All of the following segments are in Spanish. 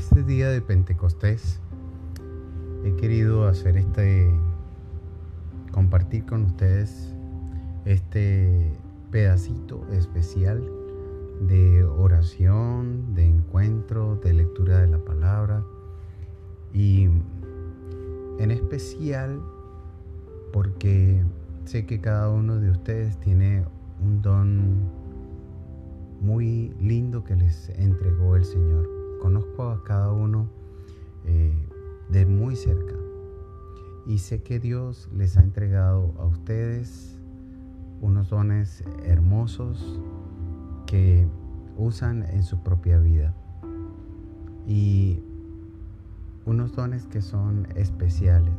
Este día de Pentecostés he querido hacer este, compartir con ustedes este pedacito especial de oración, de encuentro, de lectura de la palabra y en especial porque sé que cada uno de ustedes tiene un don muy lindo que les entregó el Señor. Conozco a cada uno eh, de muy cerca y sé que Dios les ha entregado a ustedes unos dones hermosos que usan en su propia vida y unos dones que son especiales,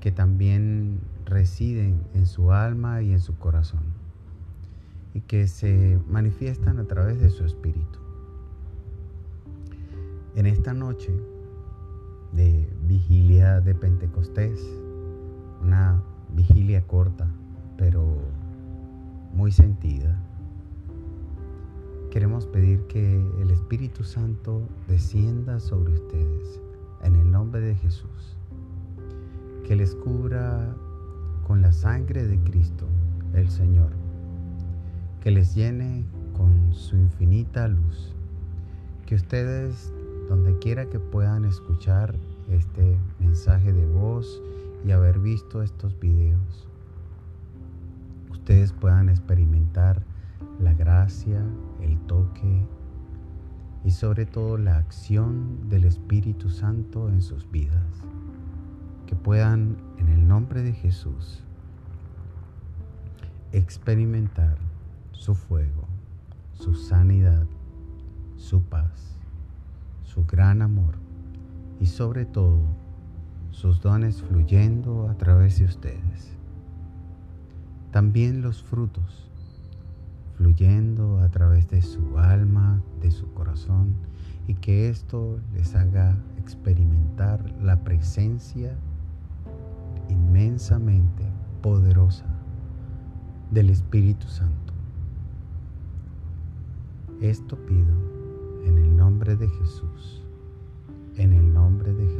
que también residen en su alma y en su corazón y que se manifiestan a través de su espíritu. En esta noche de vigilia de Pentecostés, una vigilia corta, pero muy sentida, queremos pedir que el Espíritu Santo descienda sobre ustedes en el nombre de Jesús, que les cubra con la sangre de Cristo, el Señor que les llene con su infinita luz. Que ustedes, donde quiera que puedan escuchar este mensaje de voz y haber visto estos videos, ustedes puedan experimentar la gracia, el toque y sobre todo la acción del Espíritu Santo en sus vidas. Que puedan, en el nombre de Jesús, experimentar su fuego, su sanidad, su paz, su gran amor y sobre todo sus dones fluyendo a través de ustedes. También los frutos fluyendo a través de su alma, de su corazón y que esto les haga experimentar la presencia inmensamente poderosa del Espíritu Santo. Esto pido en el nombre de Jesús, en el nombre de Jesús.